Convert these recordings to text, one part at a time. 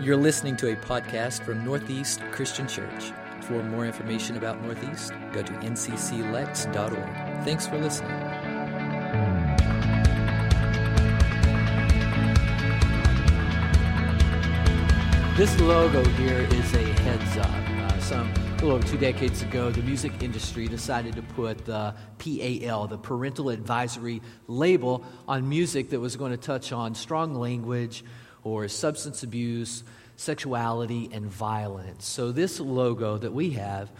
You're listening to a podcast from Northeast Christian Church. For more information about Northeast, go to ncclex.org. Thanks for listening. This logo here is a heads up. Uh, some a little over two decades ago, the music industry decided to put the PAL, the Parental Advisory label, on music that was going to touch on strong language or substance abuse, sexuality, and violence. So, this logo that we have,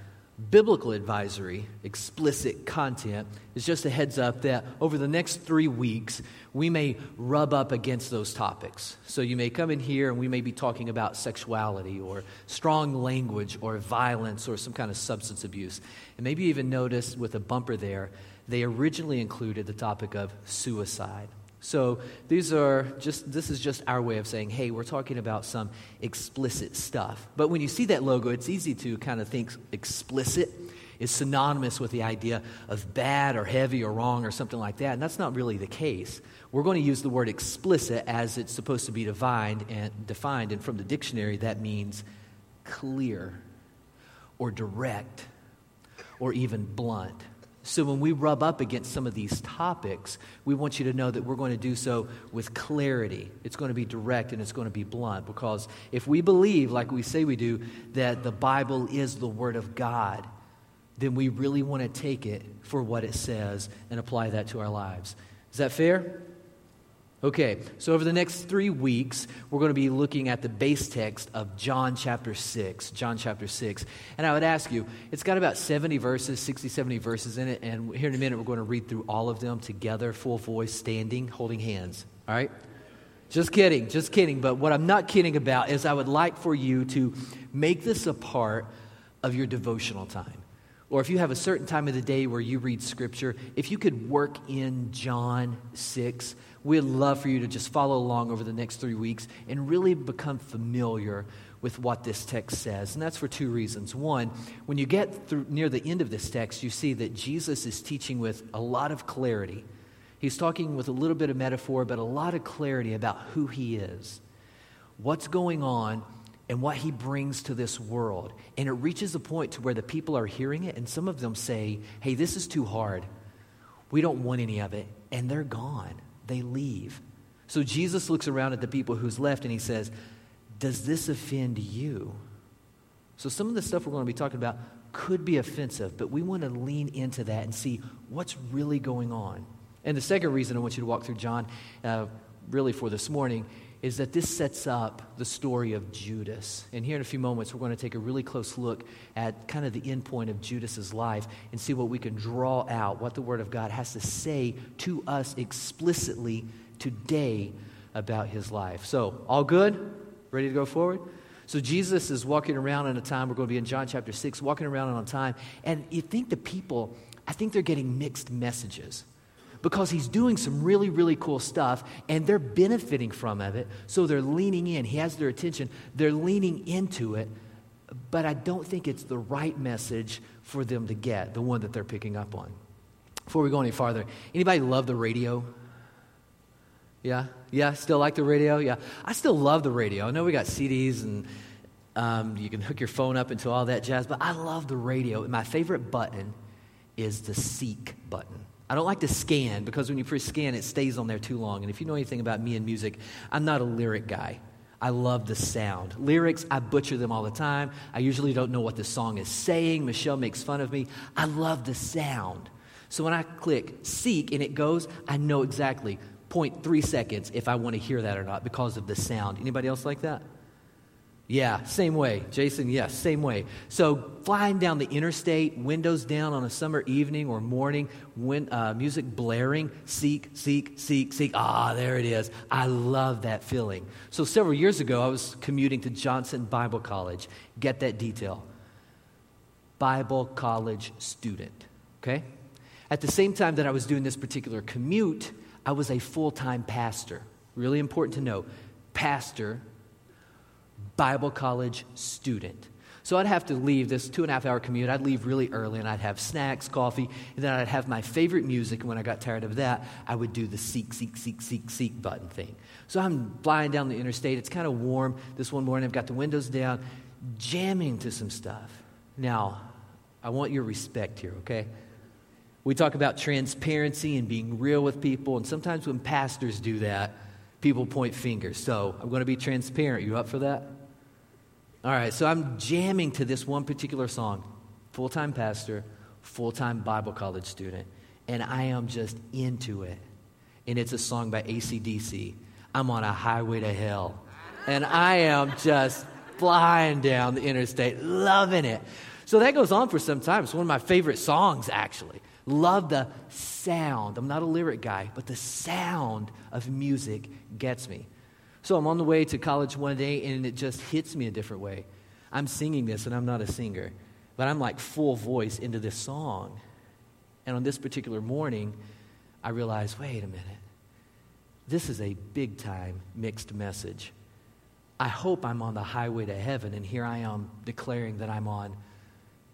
biblical advisory, explicit content, is just a heads up that over the next three weeks, we may rub up against those topics. So, you may come in here and we may be talking about sexuality or strong language or violence or some kind of substance abuse. And maybe even notice with a bumper there, they originally included the topic of suicide. So these are just this is just our way of saying, hey, we're talking about some explicit stuff. But when you see that logo, it's easy to kind of think explicit is synonymous with the idea of bad or heavy or wrong or something like that. And that's not really the case. We're going to use the word explicit as it's supposed to be defined and defined, and from the dictionary that means clear or direct or even blunt. So, when we rub up against some of these topics, we want you to know that we're going to do so with clarity. It's going to be direct and it's going to be blunt because if we believe, like we say we do, that the Bible is the Word of God, then we really want to take it for what it says and apply that to our lives. Is that fair? Okay, so over the next three weeks, we're going to be looking at the base text of John chapter 6. John chapter 6. And I would ask you, it's got about 70 verses, 60, 70 verses in it. And here in a minute, we're going to read through all of them together, full voice, standing, holding hands. All right? Just kidding, just kidding. But what I'm not kidding about is I would like for you to make this a part of your devotional time or if you have a certain time of the day where you read scripture, if you could work in John 6, we'd love for you to just follow along over the next three weeks and really become familiar with what this text says. And that's for two reasons. One, when you get through, near the end of this text, you see that Jesus is teaching with a lot of clarity. He's talking with a little bit of metaphor, but a lot of clarity about who he is, what's going on and what he brings to this world. And it reaches a point to where the people are hearing it, and some of them say, Hey, this is too hard. We don't want any of it. And they're gone, they leave. So Jesus looks around at the people who's left and he says, Does this offend you? So some of the stuff we're going to be talking about could be offensive, but we want to lean into that and see what's really going on. And the second reason I want you to walk through John, uh, really for this morning, is that this sets up the story of Judas. And here in a few moments, we're going to take a really close look at kind of the end point of Judas's life and see what we can draw out, what the Word of God has to say to us explicitly today about his life. So, all good? Ready to go forward? So, Jesus is walking around in a time, we're going to be in John chapter 6, walking around in a time, and you think the people, I think they're getting mixed messages because he's doing some really, really cool stuff and they're benefiting from of it. So they're leaning in. He has their attention. They're leaning into it. But I don't think it's the right message for them to get, the one that they're picking up on. Before we go any farther, anybody love the radio? Yeah? Yeah? Still like the radio? Yeah. I still love the radio. I know we got CDs and um, you can hook your phone up into all that jazz, but I love the radio. My favorite button is the seek button. I don't like to scan because when you press scan, it stays on there too long. And if you know anything about me and music, I'm not a lyric guy. I love the sound. Lyrics, I butcher them all the time. I usually don't know what the song is saying. Michelle makes fun of me. I love the sound. So when I click seek and it goes, I know exactly 0.3 seconds if I want to hear that or not because of the sound. Anybody else like that? Yeah, same way. Jason, yes, same way. So, flying down the interstate, windows down on a summer evening or morning, when, uh, music blaring, seek, seek, seek, seek. Ah, there it is. I love that feeling. So, several years ago, I was commuting to Johnson Bible College. Get that detail. Bible college student, okay? At the same time that I was doing this particular commute, I was a full time pastor. Really important to know. Pastor Bible college student. So I'd have to leave this two and a half hour commute. I'd leave really early and I'd have snacks, coffee, and then I'd have my favorite music. And when I got tired of that, I would do the seek, seek, seek, seek, seek button thing. So I'm flying down the interstate. It's kind of warm. This one morning, I've got the windows down, jamming to some stuff. Now, I want your respect here, okay? We talk about transparency and being real with people, and sometimes when pastors do that, people point fingers. So I'm going to be transparent. You up for that? All right, so I'm jamming to this one particular song, full time pastor, full time Bible college student, and I am just into it. And it's a song by ACDC. I'm on a highway to hell. And I am just flying down the interstate, loving it. So that goes on for some time. It's one of my favorite songs, actually. Love the sound. I'm not a lyric guy, but the sound of music gets me. So I'm on the way to college one day and it just hits me a different way. I'm singing this and I'm not a singer, but I'm like full voice into this song. And on this particular morning, I realized wait a minute. This is a big time mixed message. I hope I'm on the highway to heaven, and here I am declaring that I'm on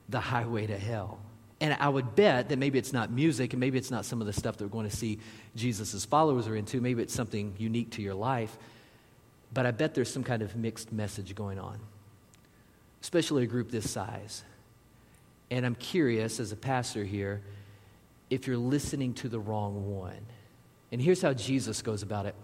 the highway to hell. And I would bet that maybe it's not music, and maybe it's not some of the stuff that we're going to see Jesus' followers are into. Maybe it's something unique to your life. But I bet there's some kind of mixed message going on, especially a group this size. And I'm curious, as a pastor here, if you're listening to the wrong one. And here's how Jesus goes about it.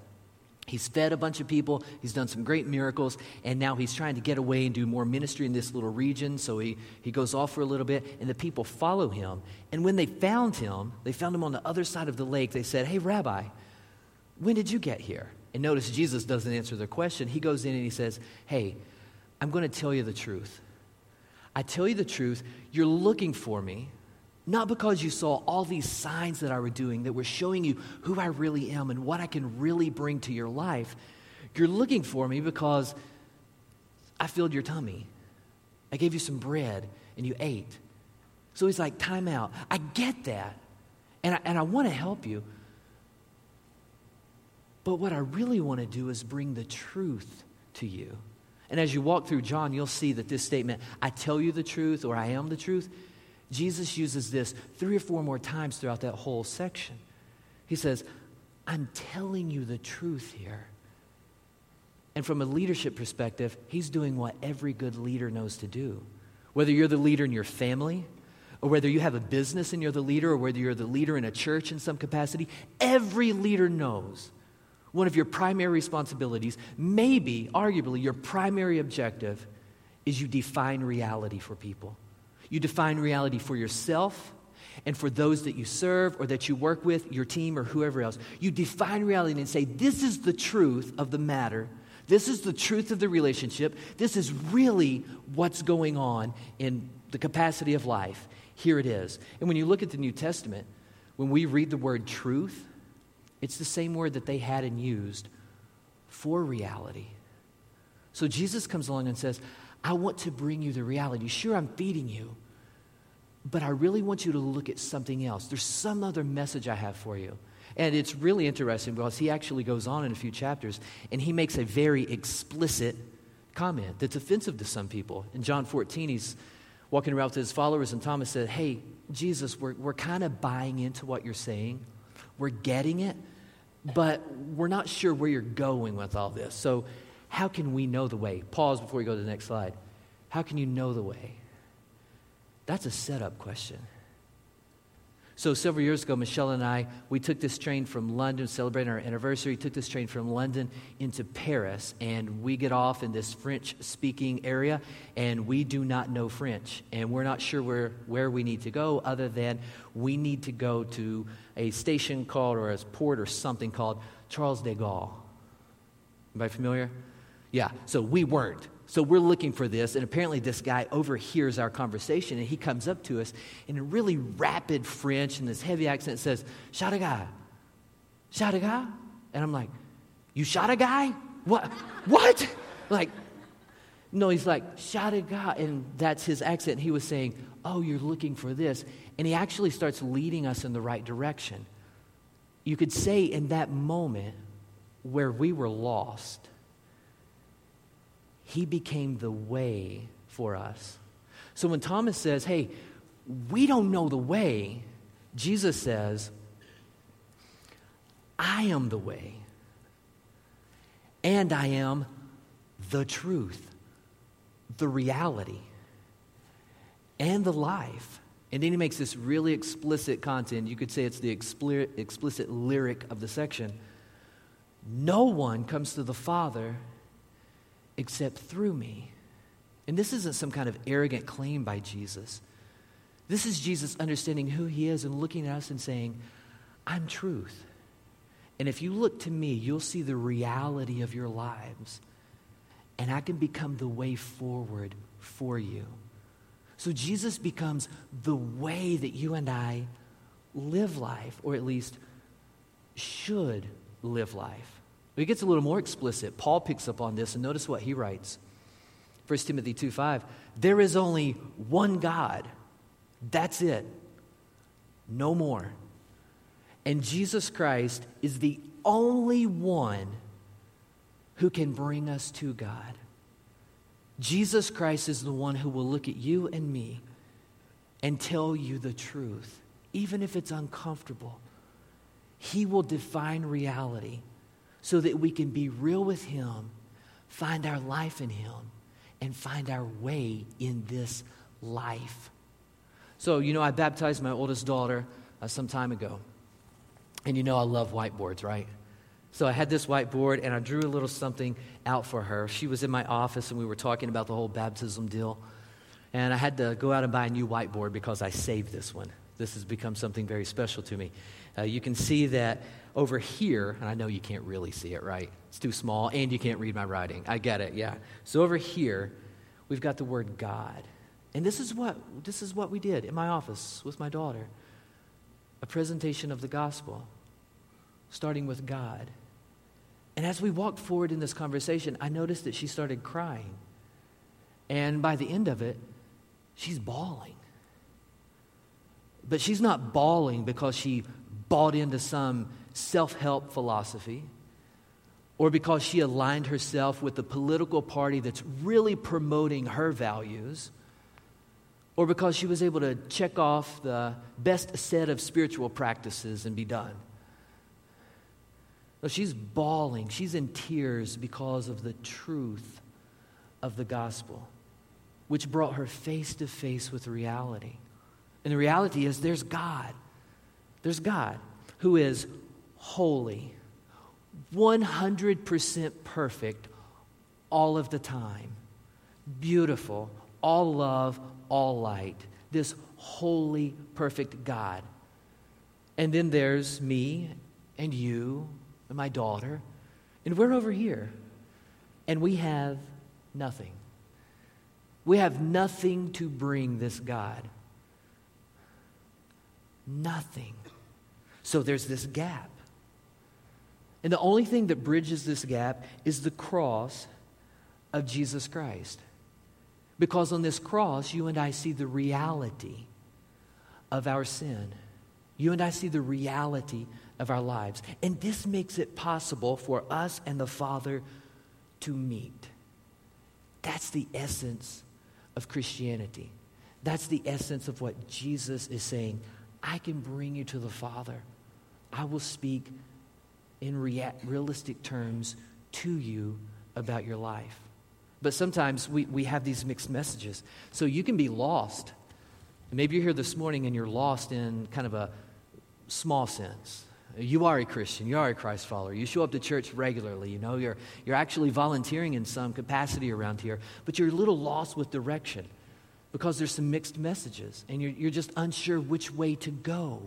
He's fed a bunch of people. He's done some great miracles. And now he's trying to get away and do more ministry in this little region. So he, he goes off for a little bit, and the people follow him. And when they found him, they found him on the other side of the lake. They said, Hey, Rabbi, when did you get here? And notice Jesus doesn't answer their question. He goes in and he says, Hey, I'm going to tell you the truth. I tell you the truth. You're looking for me, not because you saw all these signs that I were doing that were showing you who I really am and what I can really bring to your life. You're looking for me because I filled your tummy. I gave you some bread and you ate. So he's like, time out. I get that. And I, and I want to help you. But what I really want to do is bring the truth to you. And as you walk through John, you'll see that this statement, I tell you the truth or I am the truth, Jesus uses this three or four more times throughout that whole section. He says, I'm telling you the truth here. And from a leadership perspective, he's doing what every good leader knows to do. Whether you're the leader in your family, or whether you have a business and you're the leader, or whether you're the leader in a church in some capacity, every leader knows one of your primary responsibilities, maybe, arguably, your primary objective is you define reality for people. You define reality for yourself and for those that you serve or that you work with, your team or whoever else. You define reality and say, This is the truth of the matter. This is the truth of the relationship. This is really what's going on in the capacity of life. Here it is. And when you look at the New Testament, when we read the word truth, it's the same word that they had and used for reality. So Jesus comes along and says, I want to bring you the reality. Sure, I'm feeding you, but I really want you to look at something else. There's some other message I have for you. And it's really interesting because he actually goes on in a few chapters and he makes a very explicit comment that's offensive to some people. In John 14, he's walking around with his followers, and Thomas said, Hey, Jesus, we're, we're kind of buying into what you're saying. We're getting it, but we're not sure where you're going with all this. So, how can we know the way? Pause before we go to the next slide. How can you know the way? That's a setup question. So several years ago, Michelle and I, we took this train from London, celebrating our anniversary, took this train from London into Paris, and we get off in this French-speaking area, and we do not know French, and we're not sure where, where we need to go other than we need to go to a station called, or a port or something called Charles de Gaulle. Anybody familiar? Yeah, so we weren't. So we're looking for this, and apparently this guy overhears our conversation, and he comes up to us in a really rapid French and this heavy accent says, Shot a guy. Shot a guy? And I'm like, You shot a guy? What? What? Like, no, he's like, Shot a guy. And that's his accent. He was saying, Oh, you're looking for this. And he actually starts leading us in the right direction. You could say in that moment where we were lost, he became the way for us. So when Thomas says, Hey, we don't know the way, Jesus says, I am the way, and I am the truth, the reality, and the life. And then he makes this really explicit content. You could say it's the explicit, lyric of the section. No one comes to the Father except through me. And this isn't some kind of arrogant claim by Jesus. This is Jesus understanding who he is and looking at us and saying, I'm truth. And if you look to me, you'll see the reality of your lives. And I can become the way forward for you. So Jesus becomes the way that you and I live life, or at least should live life. It gets a little more explicit. Paul picks up on this, and notice what he writes 1 Timothy 2 5. There is only one God. That's it. No more. And Jesus Christ is the only one who can bring us to God. Jesus Christ is the one who will look at you and me and tell you the truth, even if it's uncomfortable. He will define reality so that we can be real with Him, find our life in Him, and find our way in this life. So, you know, I baptized my oldest daughter uh, some time ago. And you know, I love whiteboards, right? So I had this whiteboard and I drew a little something out for her. She was in my office and we were talking about the whole baptism deal. And I had to go out and buy a new whiteboard because I saved this one. This has become something very special to me. Uh, you can see that over here, and I know you can't really see it, right? It's too small and you can't read my writing. I get it, yeah. So over here, we've got the word God. And this is what this is what we did in my office with my daughter. A presentation of the gospel starting with God. And as we walked forward in this conversation, I noticed that she started crying. And by the end of it, she's bawling. But she's not bawling because she bought into some self help philosophy or because she aligned herself with the political party that's really promoting her values or because she was able to check off the best set of spiritual practices and be done. No, she's bawling. She's in tears because of the truth of the gospel, which brought her face to face with reality. And the reality is there's God. There's God who is holy, 100% perfect all of the time, beautiful, all love, all light. This holy, perfect God. And then there's me and you and my daughter, and we're over here, and we have nothing. We have nothing to bring this God. Nothing. So there's this gap. And the only thing that bridges this gap is the cross of Jesus Christ. Because on this cross, you and I see the reality of our sin. You and I see the reality of our lives. And this makes it possible for us and the Father to meet. That's the essence of Christianity. That's the essence of what Jesus is saying. I can bring you to the Father. I will speak in rea- realistic terms to you about your life. But sometimes we, we have these mixed messages. So you can be lost. Maybe you're here this morning and you're lost in kind of a small sense. You are a Christian. You are a Christ follower. You show up to church regularly. You know, you're, you're actually volunteering in some capacity around here, but you're a little lost with direction because there's some mixed messages and you're, you're just unsure which way to go.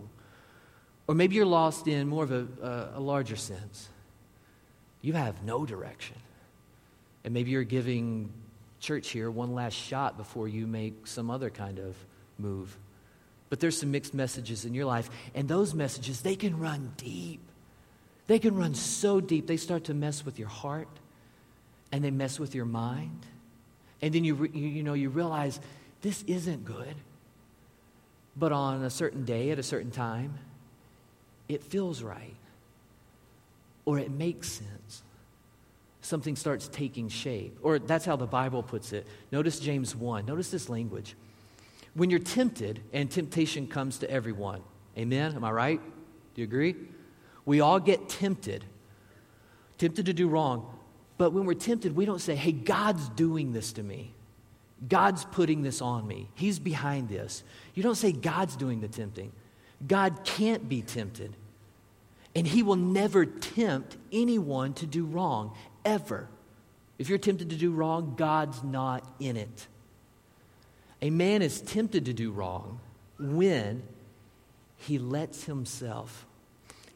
Or maybe you're lost in more of a, a, a larger sense. You have no direction. And maybe you're giving church here one last shot before you make some other kind of move. But there's some mixed messages in your life, and those messages, they can run deep. They can run so deep, they start to mess with your heart, and they mess with your mind. And then you, re- you, you know, you realize this isn't good. But on a certain day, at a certain time, it feels right, or it makes sense. something starts taking shape. Or that's how the Bible puts it. Notice James 1. Notice this language. When you're tempted, and temptation comes to everyone. Amen? Am I right? Do you agree? We all get tempted, tempted to do wrong. But when we're tempted, we don't say, hey, God's doing this to me. God's putting this on me. He's behind this. You don't say God's doing the tempting. God can't be tempted. And He will never tempt anyone to do wrong, ever. If you're tempted to do wrong, God's not in it. A man is tempted to do wrong when he lets himself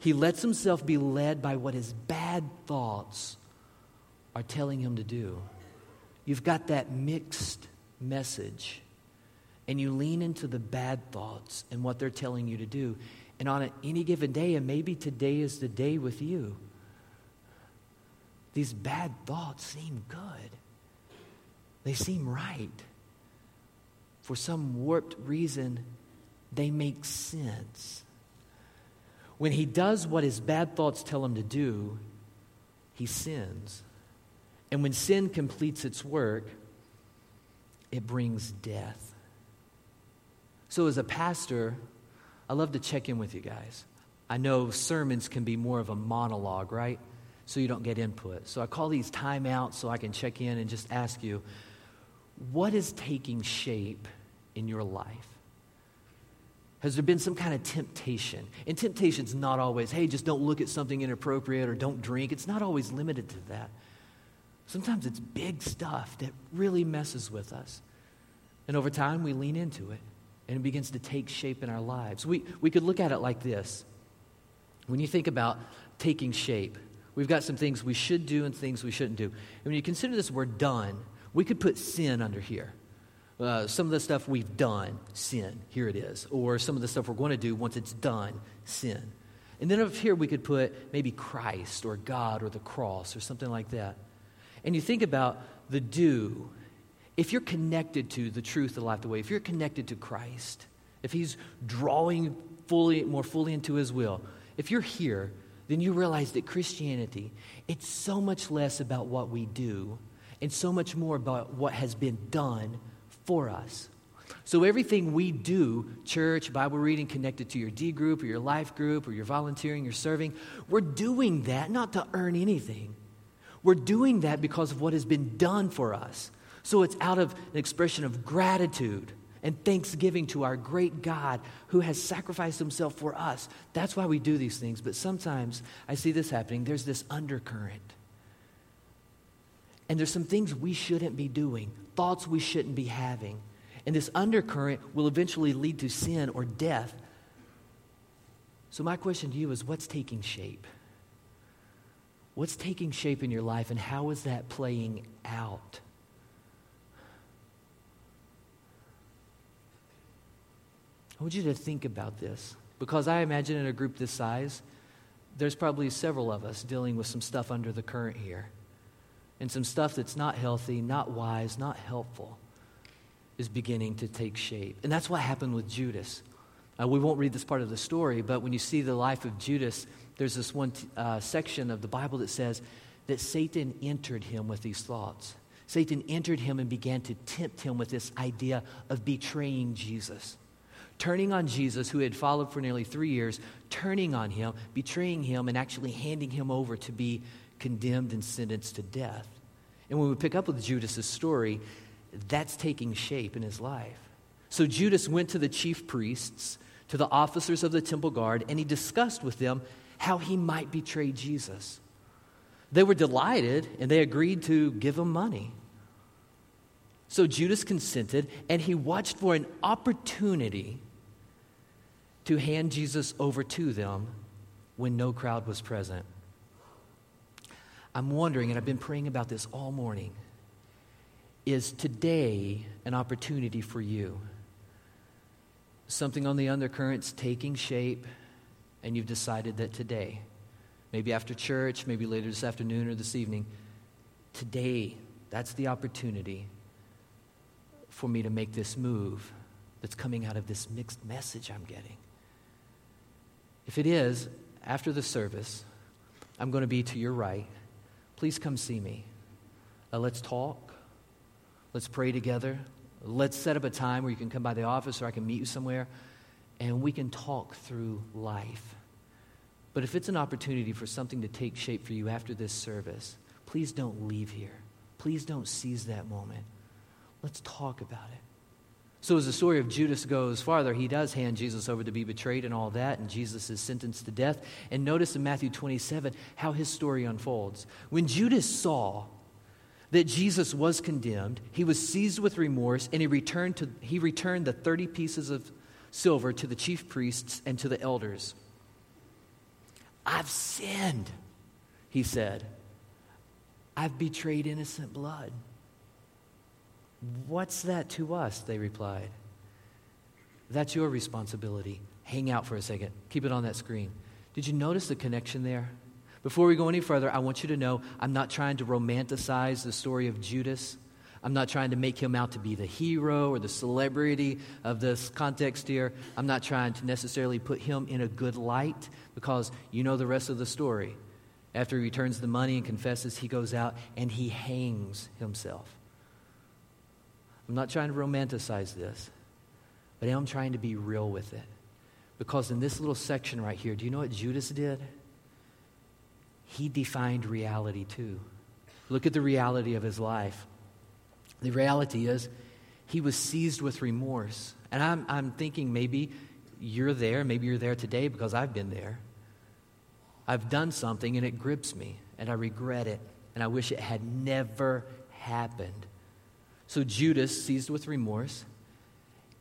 he lets himself be led by what his bad thoughts are telling him to do. You've got that mixed message, and you lean into the bad thoughts and what they're telling you to do. And on any given day, and maybe today is the day with you, these bad thoughts seem good. They seem right. For some warped reason, they make sense. When he does what his bad thoughts tell him to do, he sins. And when sin completes its work, it brings death. So, as a pastor, I love to check in with you guys. I know sermons can be more of a monologue, right? So you don't get input. So I call these timeouts so I can check in and just ask you what is taking shape in your life? Has there been some kind of temptation? And temptation's not always, hey, just don't look at something inappropriate or don't drink. It's not always limited to that. Sometimes it's big stuff that really messes with us. And over time, we lean into it and it begins to take shape in our lives. We, we could look at it like this. When you think about taking shape, we've got some things we should do and things we shouldn't do. And when you consider this word done, we could put sin under here. Uh, some of the stuff we've done, sin, here it is. Or some of the stuff we're going to do once it's done, sin. And then up here we could put maybe Christ or God or the cross or something like that. And you think about the do. If you're connected to the truth, the life, the way, if you're connected to Christ, if He's drawing fully, more fully into His will, if you're here, then you realize that Christianity, it's so much less about what we do and so much more about what has been done for us. So, everything we do, church, Bible reading, connected to your D group or your life group or your volunteering, your serving, we're doing that not to earn anything. We're doing that because of what has been done for us. So, it's out of an expression of gratitude and thanksgiving to our great God who has sacrificed himself for us. That's why we do these things. But sometimes I see this happening. There's this undercurrent. And there's some things we shouldn't be doing thoughts we shouldn't be having. And this undercurrent will eventually lead to sin or death. So, my question to you is what's taking shape? What's taking shape in your life, and how is that playing out? I want you to think about this because I imagine in a group this size, there's probably several of us dealing with some stuff under the current here and some stuff that's not healthy, not wise, not helpful is beginning to take shape. And that's what happened with Judas. Uh, we won't read this part of the story, but when you see the life of Judas, there's this one t- uh, section of the Bible that says that Satan entered him with these thoughts. Satan entered him and began to tempt him with this idea of betraying Jesus. Turning on Jesus, who had followed for nearly three years, turning on him, betraying him, and actually handing him over to be condemned and sentenced to death. And when we pick up with Judas's story, that's taking shape in his life. So Judas went to the chief priests, to the officers of the temple guard, and he discussed with them how he might betray Jesus. They were delighted and they agreed to give him money. So Judas consented and he watched for an opportunity to hand Jesus over to them when no crowd was present. I'm wondering, and I've been praying about this all morning is today an opportunity for you? Something on the undercurrents taking shape, and you've decided that today, maybe after church, maybe later this afternoon or this evening, today, that's the opportunity for me to make this move that's coming out of this mixed message I'm getting. If it is, after the service, I'm going to be to your right please come see me. uh, let's talk. Let's pray together. Let's set up a time where you can come by the office or I can meet you somewhere and we can talk through life. But if it's an opportunity for something to take shape for you after this service, please don't leave here. Please don't seize that moment. Let's talk about it. So, as the story of Judas goes farther, he does hand Jesus over to be betrayed and all that, and Jesus is sentenced to death. And notice in Matthew 27 how his story unfolds. When Judas saw that Jesus was condemned, he was seized with remorse, and he returned, to, he returned the 30 pieces of silver to the chief priests and to the elders. I've sinned, he said. I've betrayed innocent blood. What's that to us? They replied. That's your responsibility. Hang out for a second. Keep it on that screen. Did you notice the connection there? Before we go any further, I want you to know I'm not trying to romanticize the story of Judas. I'm not trying to make him out to be the hero or the celebrity of this context here. I'm not trying to necessarily put him in a good light because you know the rest of the story. After he returns the money and confesses, he goes out and he hangs himself. I'm not trying to romanticize this, but I am trying to be real with it. Because in this little section right here, do you know what Judas did? He defined reality too. Look at the reality of his life. The reality is, he was seized with remorse. And I'm, I'm thinking maybe you're there, maybe you're there today because I've been there. I've done something and it grips me, and I regret it, and I wish it had never happened. So Judas, seized with remorse,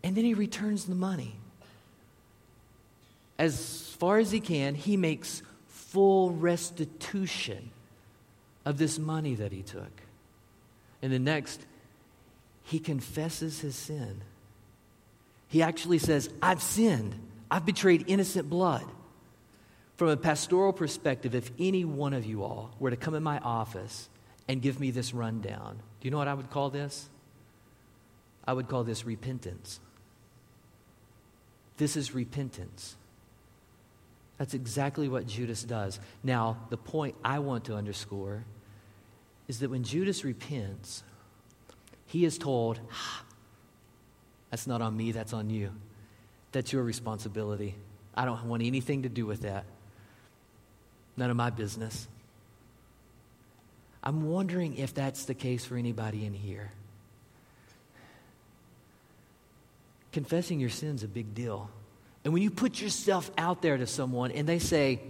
and then he returns the money. As far as he can, he makes full restitution of this money that he took. And the next, he confesses his sin. He actually says, I've sinned. I've betrayed innocent blood. From a pastoral perspective, if any one of you all were to come in my office and give me this rundown, do you know what I would call this? I would call this repentance. This is repentance. That's exactly what Judas does. Now, the point I want to underscore is that when Judas repents, he is told, ah, That's not on me, that's on you. That's your responsibility. I don't want anything to do with that. None of my business. I'm wondering if that's the case for anybody in here. Confessing your sin's a big deal. And when you put yourself out there to someone and they say,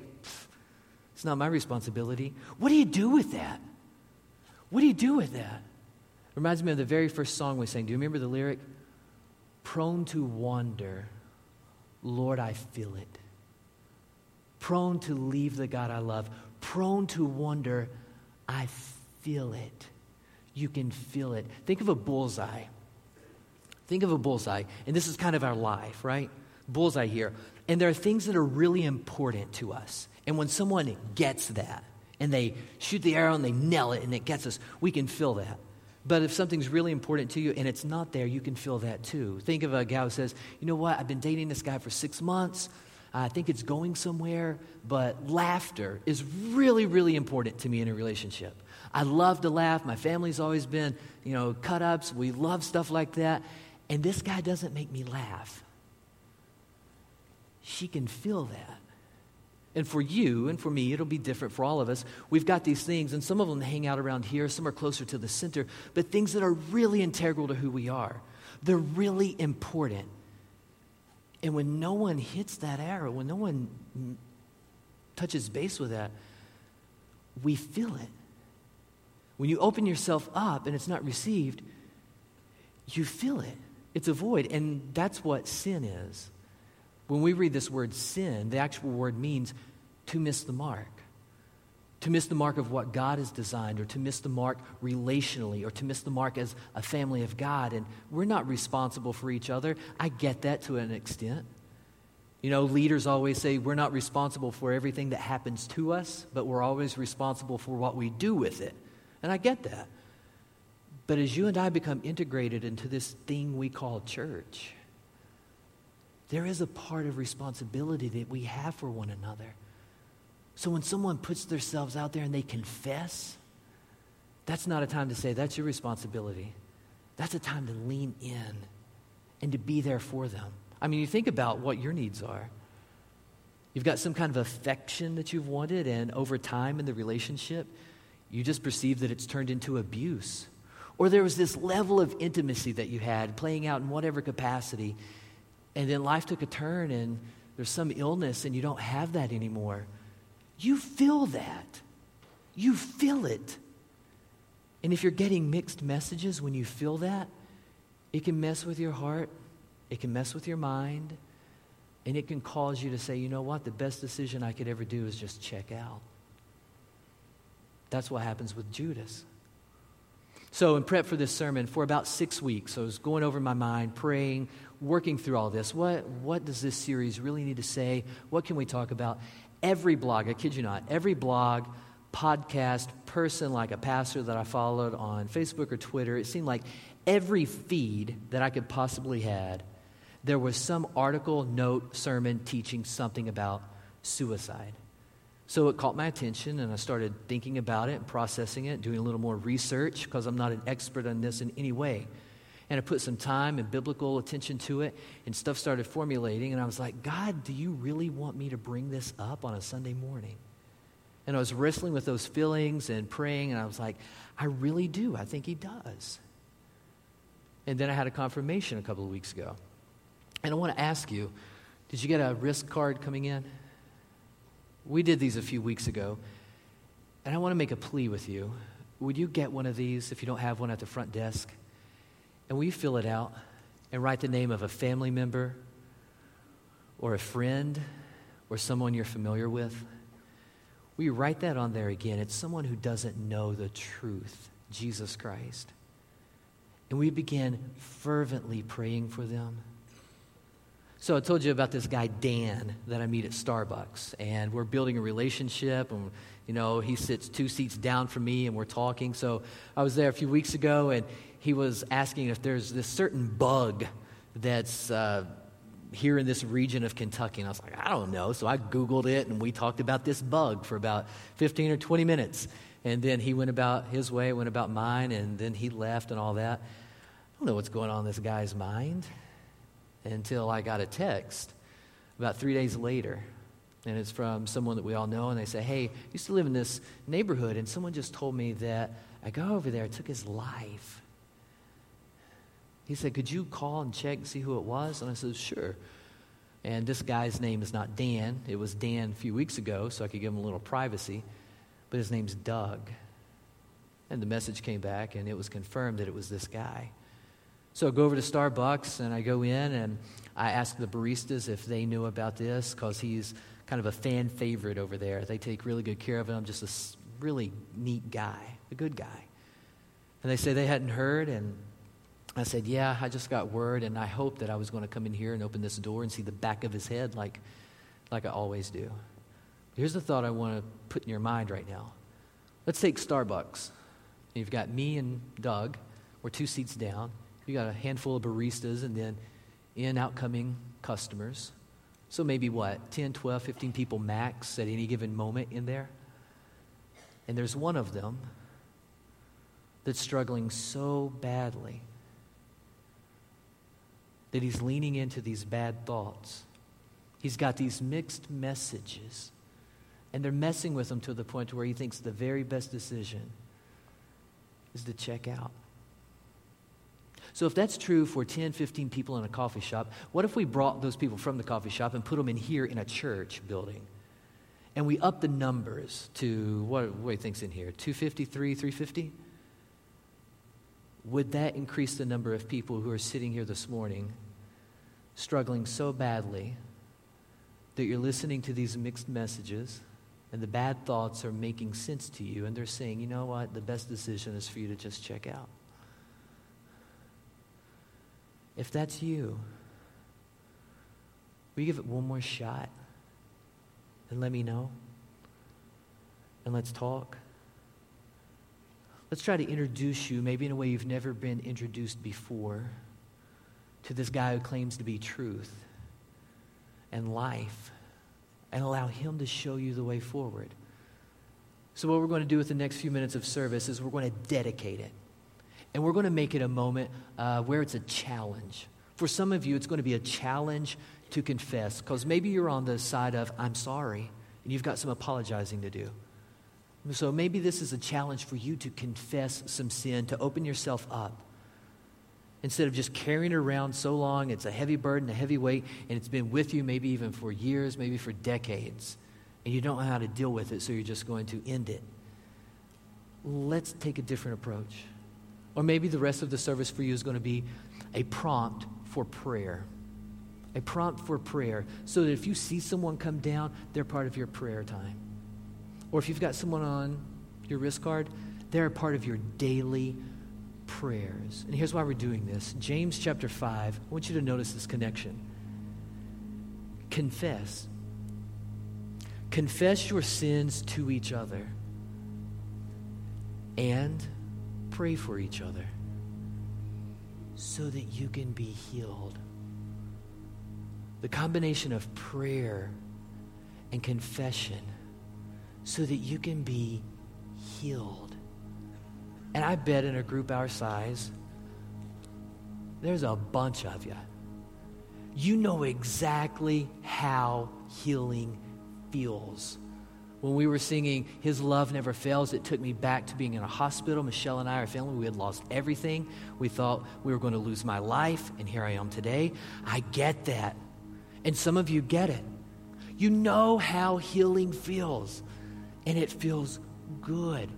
it's not my responsibility, what do you do with that? What do you do with that? Reminds me of the very first song we sang. Do you remember the lyric? Prone to wander, Lord, I feel it. Prone to leave the God I love, prone to wonder, I feel it. You can feel it. Think of a bullseye. Think of a bullseye, and this is kind of our life, right? Bullseye here. And there are things that are really important to us. And when someone gets that, and they shoot the arrow and they nail it and it gets us, we can feel that. But if something's really important to you and it's not there, you can feel that too. Think of a guy who says, You know what? I've been dating this guy for six months. I think it's going somewhere, but laughter is really, really important to me in a relationship. I love to laugh. My family's always been, you know, cut ups. We love stuff like that. And this guy doesn't make me laugh. She can feel that. And for you and for me, it'll be different for all of us. We've got these things, and some of them hang out around here, some are closer to the center, but things that are really integral to who we are. They're really important. And when no one hits that arrow, when no one touches base with that, we feel it. When you open yourself up and it's not received, you feel it. It's a void. And that's what sin is. When we read this word sin, the actual word means to miss the mark. To miss the mark of what God has designed, or to miss the mark relationally, or to miss the mark as a family of God. And we're not responsible for each other. I get that to an extent. You know, leaders always say we're not responsible for everything that happens to us, but we're always responsible for what we do with it. And I get that. But as you and I become integrated into this thing we call church, there is a part of responsibility that we have for one another. So when someone puts themselves out there and they confess, that's not a time to say, that's your responsibility. That's a time to lean in and to be there for them. I mean, you think about what your needs are. You've got some kind of affection that you've wanted, and over time in the relationship, you just perceive that it's turned into abuse. Or there was this level of intimacy that you had playing out in whatever capacity, and then life took a turn and there's some illness and you don't have that anymore. You feel that. You feel it. And if you're getting mixed messages when you feel that, it can mess with your heart, it can mess with your mind, and it can cause you to say, you know what, the best decision I could ever do is just check out. That's what happens with Judas. So, in prep for this sermon, for about six weeks, I was going over my mind, praying, working through all this. What, what does this series really need to say? What can we talk about? Every blog, I kid you not, every blog, podcast, person like a pastor that I followed on Facebook or Twitter, it seemed like every feed that I could possibly had, there was some article, note, sermon teaching something about suicide. So it caught my attention, and I started thinking about it and processing it, doing a little more research because I'm not an expert on this in any way. And I put some time and biblical attention to it, and stuff started formulating. And I was like, God, do you really want me to bring this up on a Sunday morning? And I was wrestling with those feelings and praying, and I was like, I really do. I think He does. And then I had a confirmation a couple of weeks ago. And I want to ask you did you get a risk card coming in? We did these a few weeks ago. And I want to make a plea with you. Would you get one of these if you don't have one at the front desk? And will you fill it out and write the name of a family member or a friend or someone you're familiar with? Will you write that on there again? It's someone who doesn't know the truth, Jesus Christ. And we begin fervently praying for them. So I told you about this guy Dan that I meet at Starbucks, and we're building a relationship. And you know, he sits two seats down from me, and we're talking. So I was there a few weeks ago, and he was asking if there's this certain bug that's uh, here in this region of Kentucky. And I was like, I don't know. So I Googled it, and we talked about this bug for about 15 or 20 minutes. And then he went about his way, went about mine, and then he left and all that. I don't know what's going on in this guy's mind until I got a text about three days later. And it's from someone that we all know. And they say, Hey, I used to live in this neighborhood, and someone just told me that I go over there, took his life. He said, Could you call and check and see who it was? And I said, Sure. And this guy's name is not Dan. It was Dan a few weeks ago, so I could give him a little privacy. But his name's Doug. And the message came back, and it was confirmed that it was this guy. So I go over to Starbucks and I go in and I ask the baristas if they knew about this because he's kind of a fan favorite over there. They take really good care of him, just a really neat guy, a good guy. And they say they hadn't heard, and I said, Yeah, I just got word, and I hoped that I was going to come in here and open this door and see the back of his head like, like I always do. Here's the thought I want to put in your mind right now. Let's take Starbucks. You've got me and Doug. We're two seats down. You've got a handful of baristas and then in outcoming customers. So maybe what, 10, 12, 15 people max at any given moment in there? And there's one of them that's struggling so badly that he's leaning into these bad thoughts. He's got these mixed messages, and they're messing with him to the point where he thinks the very best decision is to check out. So, if that's true for 10, 15 people in a coffee shop, what if we brought those people from the coffee shop and put them in here in a church building? And we up the numbers to what, what do you think's in here? 253, 350? Would that increase the number of people who are sitting here this morning struggling so badly that you're listening to these mixed messages and the bad thoughts are making sense to you and they're saying, you know what, the best decision is for you to just check out? If that's you, will you give it one more shot and let me know? And let's talk. Let's try to introduce you, maybe in a way you've never been introduced before, to this guy who claims to be truth and life, and allow him to show you the way forward. So, what we're going to do with the next few minutes of service is we're going to dedicate it. And we're going to make it a moment uh, where it's a challenge. For some of you, it's going to be a challenge to confess because maybe you're on the side of, I'm sorry, and you've got some apologizing to do. So maybe this is a challenge for you to confess some sin, to open yourself up. Instead of just carrying it around so long, it's a heavy burden, a heavy weight, and it's been with you maybe even for years, maybe for decades and you don't know how to deal with it, so you're just going to end it. Let's take a different approach. Or maybe the rest of the service for you is going to be a prompt for prayer. A prompt for prayer, so that if you see someone come down, they're part of your prayer time. Or if you've got someone on your wrist card, they're a part of your daily prayers. And here's why we're doing this James chapter 5, I want you to notice this connection. Confess Confess your sins to each other and pray for each other so that you can be healed. The combination of prayer and confession so that you can be healed. And I bet in a group our size, there's a bunch of you. You know exactly how healing feels. When we were singing His Love Never Fails, it took me back to being in a hospital. Michelle and I, our family, we had lost everything. We thought we were going to lose my life, and here I am today. I get that. And some of you get it. You know how healing feels, and it feels good.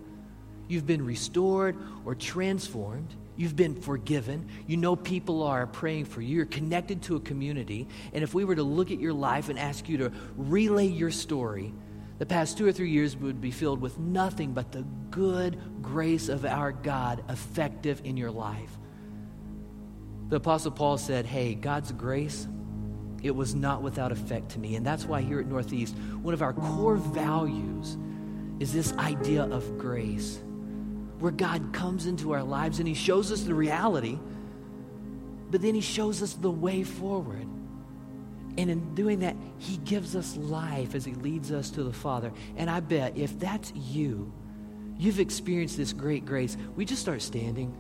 You've been restored or transformed. You've been forgiven. You know people are praying for you. You're connected to a community. And if we were to look at your life and ask you to relay your story, the past two or three years would be filled with nothing but the good grace of our God effective in your life. The Apostle Paul said, Hey, God's grace, it was not without effect to me. And that's why here at Northeast, one of our core values is this idea of grace where God comes into our lives and He shows us the reality, but then He shows us the way forward. And in doing that, He gives us life as He leads us to the Father. And I bet if that's you, you've experienced this great grace, we just start standing.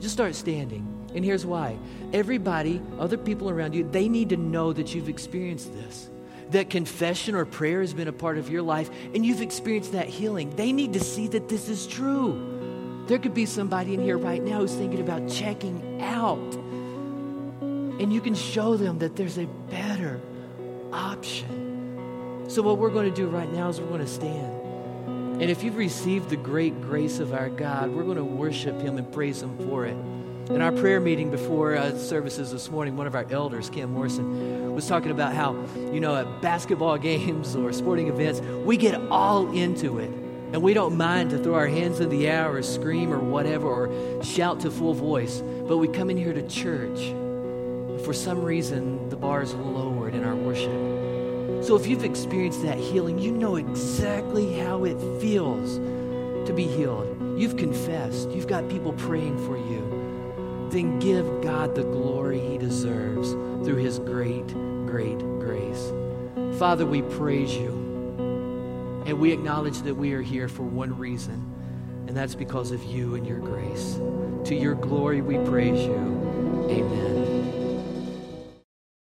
Just start standing. And here's why everybody, other people around you, they need to know that you've experienced this that confession or prayer has been a part of your life and you've experienced that healing, they need to see that this is true. There could be somebody in here right now who's thinking about checking out. And you can show them that there's a better option. So, what we're going to do right now is we're going to stand. And if you've received the great grace of our God, we're going to worship Him and praise Him for it. In our prayer meeting before uh, services this morning, one of our elders, Cam Morrison, was talking about how, you know, at basketball games or sporting events, we get all into it. And we don't mind to throw our hands in the air or scream or whatever or shout to full voice. But we come in here to church. For some reason, the bar is lowered in our worship. So if you've experienced that healing, you know exactly how it feels to be healed. You've confessed, you've got people praying for you then give God the glory he deserves through his great, great grace. Father, we praise you. And we acknowledge that we are here for one reason, and that's because of you and your grace. To your glory, we praise you. Amen.